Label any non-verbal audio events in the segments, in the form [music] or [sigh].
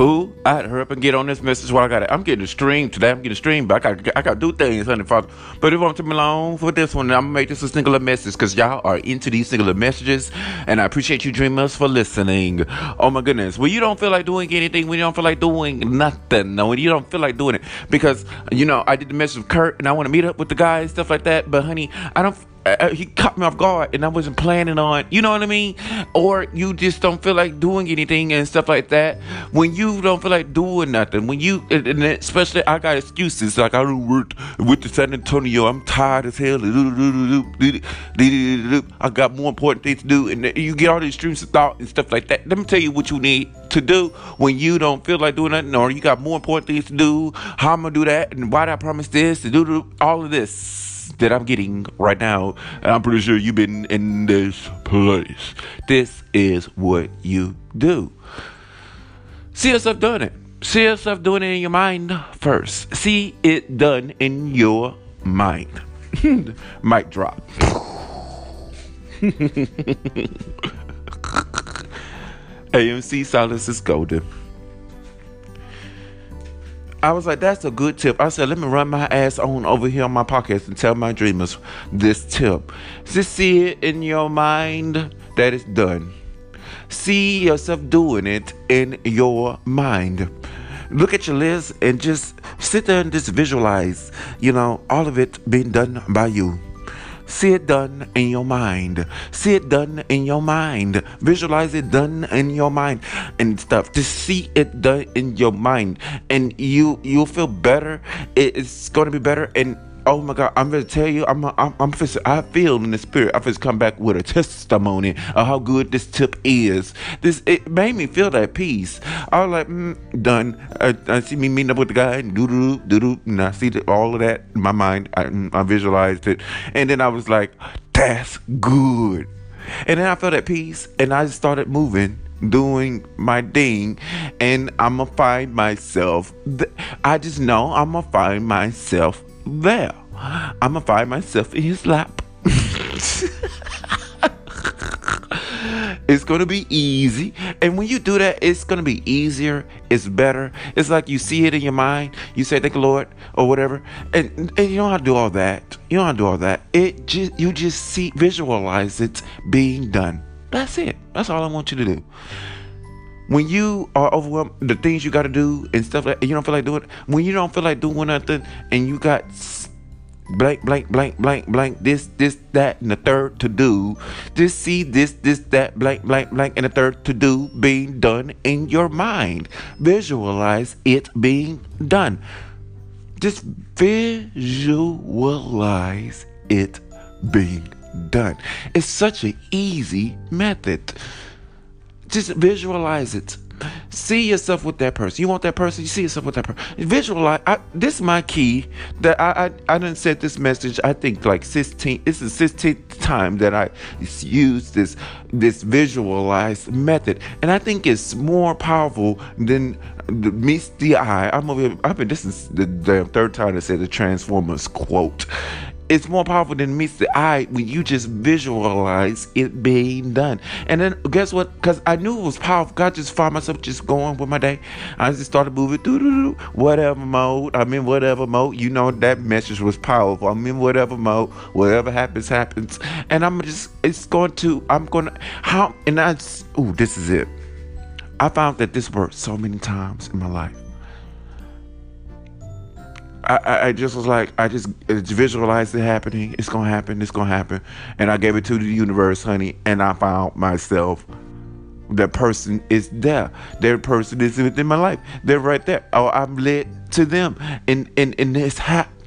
Ooh, I had to hurry up and get on this message while I got it. I'm getting a stream today. I'm getting a stream, but I got I got to do things, honey, Father. But it won't take me long for this one. I'm gonna make this a singular message because y'all are into these singular messages, and I appreciate you dreamers for listening. Oh my goodness, when you don't feel like doing anything, when you don't feel like doing nothing, no, when you don't feel like doing it, because you know I did the message with Kurt, and I want to meet up with the guys, stuff like that. But honey, I don't uh, he caught me off guard and I wasn't planning on, you know what I mean? Or you just don't feel like doing anything and stuff like that. When you don't feel like doing nothing, when you, and especially I got excuses like I don't work with the San Antonio, I'm tired as hell. I got more important things to do, and you get all these streams of thought and stuff like that. Let me tell you what you need to do when you don't feel like doing nothing, or you got more important things to do. How I'm gonna do that, and why did I promise this to do all of this that I'm getting right now. And I'm pretty sure you've been in this place. This is what you do. See yourself doing it. See yourself doing it in your mind first. See it done in your mind. [laughs] Mic drop. [laughs] AMC Silence is golden. I was like, that's a good tip. I said, let me run my ass on over here on my podcast and tell my dreamers this tip. Just see it in your mind that it's done. See yourself doing it in your mind. Look at your list and just sit there and just visualize, you know, all of it being done by you. See it done in your mind. See it done in your mind. Visualize it done in your mind and stuff. To see it done in your mind, and you you'll feel better. It's going to be better, and oh my God, I'm gonna tell you, I'm, I'm, I'm, I feel in the spirit. I just come back with a testimony of how good this tip is. This it made me feel that peace. I was like, mm, done. I, I, see me meeting up with the guy, doo doo doo doo, and I see all of that in my mind. I, I visualized it, and then I was like, that's good. And then I felt at peace, and I just started moving doing my thing and I'm gonna find myself. Th- I just know I'm gonna find myself there. I'm gonna find myself in his lap. it's gonna be easy. And when you do that, it's gonna be easier, it's better. It's like you see it in your mind, you say, Thank the Lord, or whatever. And, and you don't have to do all that. You don't have to do all that. It just you just see visualize it being done. That's it. That's all I want you to do when you are overwhelmed, the things you got to do and stuff like you don't feel like doing. When you don't feel like doing nothing, and you got blank, blank, blank, blank, blank, this, this, that, and the third to do. Just see this, this, that, blank, blank, blank, and the third to do being done in your mind. Visualize it being done. Just visualize it being done. It's such an easy method. Just visualize it. See yourself with that person. You want that person, you see yourself with that person. Visualize. I, this is my key that I, I I didn't set this message. I think like 16. This is 16th time that I use this this visualized method, and I think it's more powerful than the meets the eye. I'm over. I've been. This is the, the third time I said the Transformers quote it's more powerful than meets the eye when you just visualize it being done. And then guess what? Because I knew it was powerful. God just found myself just going with my day. I just started moving through whatever mode. I'm in whatever mode. You know that message was powerful. I'm in whatever mode. Whatever happens, happens. And I'm just it's going to I'm gonna how and that's oh, this is it. I found that this worked so many times in my life. I, I just was like, I just visualized it happening. It's gonna happen. It's gonna happen. And I gave it to the universe, honey. And I found myself. That person is there. That person is within my life. They're right there. Oh, I'm led to them, and and and it's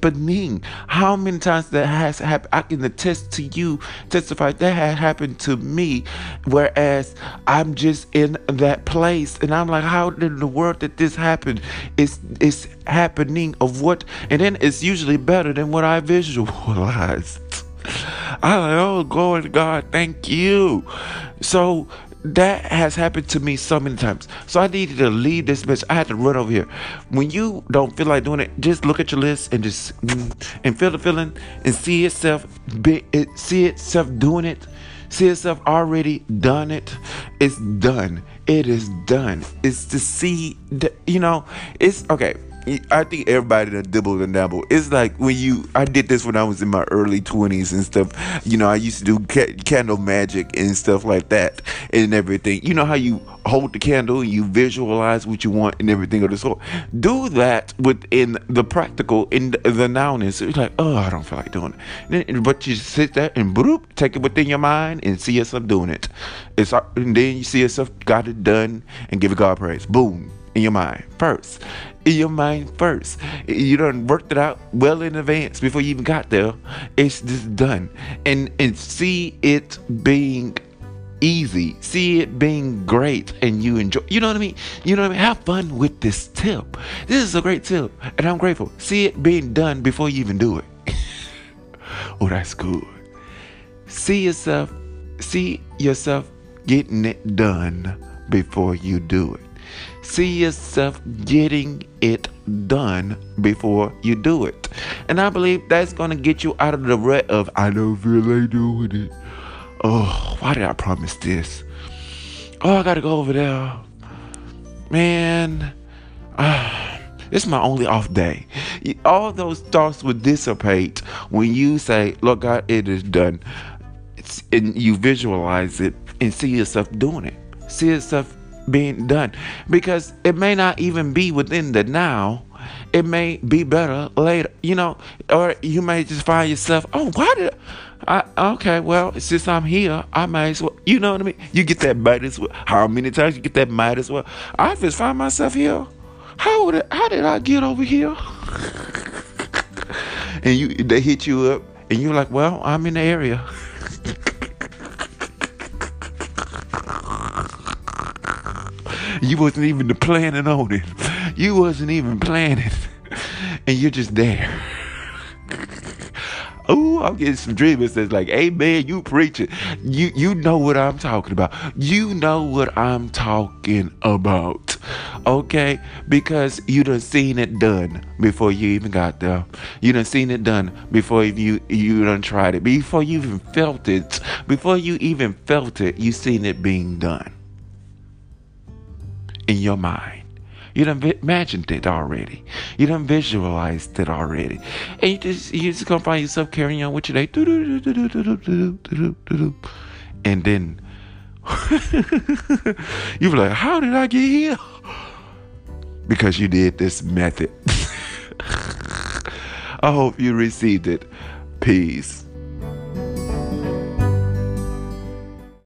happening. How many times that has happened? I can attest to you, testify that had happened to me. Whereas I'm just in that place, and I'm like, how in the world did this happen? It's it's happening of what, and then it's usually better than what I visualized. [laughs] I'm like, oh, glory to God, thank you. So that has happened to me so many times. So I needed to leave this bitch. I had to run over here. When you don't feel like doing it, just look at your list and just mm, and feel the feeling and see itself be, it, see itself doing it. See yourself already done it. It's done. It is done. It's to see, the, you know, it's okay. I think everybody that dibble and dabble. It's like when you, I did this when I was in my early 20s and stuff. You know, I used to do ca- candle magic and stuff like that and everything. You know how you hold the candle and you visualize what you want and everything of the sort. Do that within the practical, in the, nowness. It's like, oh, I don't feel like doing it. But you sit there and bloop, take it within your mind and see yourself doing it. It's uh, And then you see yourself got it done and give it God praise. Boom in your mind first. In your mind first. You done worked it out well in advance before you even got there. It's just done. And and see it being easy. See it being great and you enjoy you know what I mean? You know what I mean? Have fun with this tip. This is a great tip. And I'm grateful. See it being done before you even do it. [laughs] oh, that's good. See yourself, see yourself getting it done before you do it. See yourself getting it done before you do it. And I believe that's going to get you out of the rut of, I don't feel like doing it. Oh, why did I promise this? Oh, I got to go over there. Man, ah, this is my only off day. All those thoughts will dissipate when you say, Look, God, it is done. It's, and you visualize it and see yourself doing it. See yourself being done. Because it may not even be within the now. It may be better later you know or you may just find yourself oh why did I okay well since I'm here I might as well you know what I mean? You get that might as well. How many times you get that might as well? I just find myself here. How would it, how did I get over here? [laughs] And you they hit you up and you're like well I'm in the area You wasn't even planning on it. You wasn't even planning. And you're just there. [laughs] Oh, I'm getting some dreamers that's like, hey man, you preaching. You you know what I'm talking about. You know what I'm talking about. Okay? Because you done seen it done before you even got there. You done seen it done before you you done tried it. Before you even felt it. Before you even felt it, you seen it being done in your mind. You done imagined it already. You done visualized it already. And you just you just gonna find yourself carrying on with your day. And then you be like, how did I get here? Because you did this method. I hope you received it. Peace.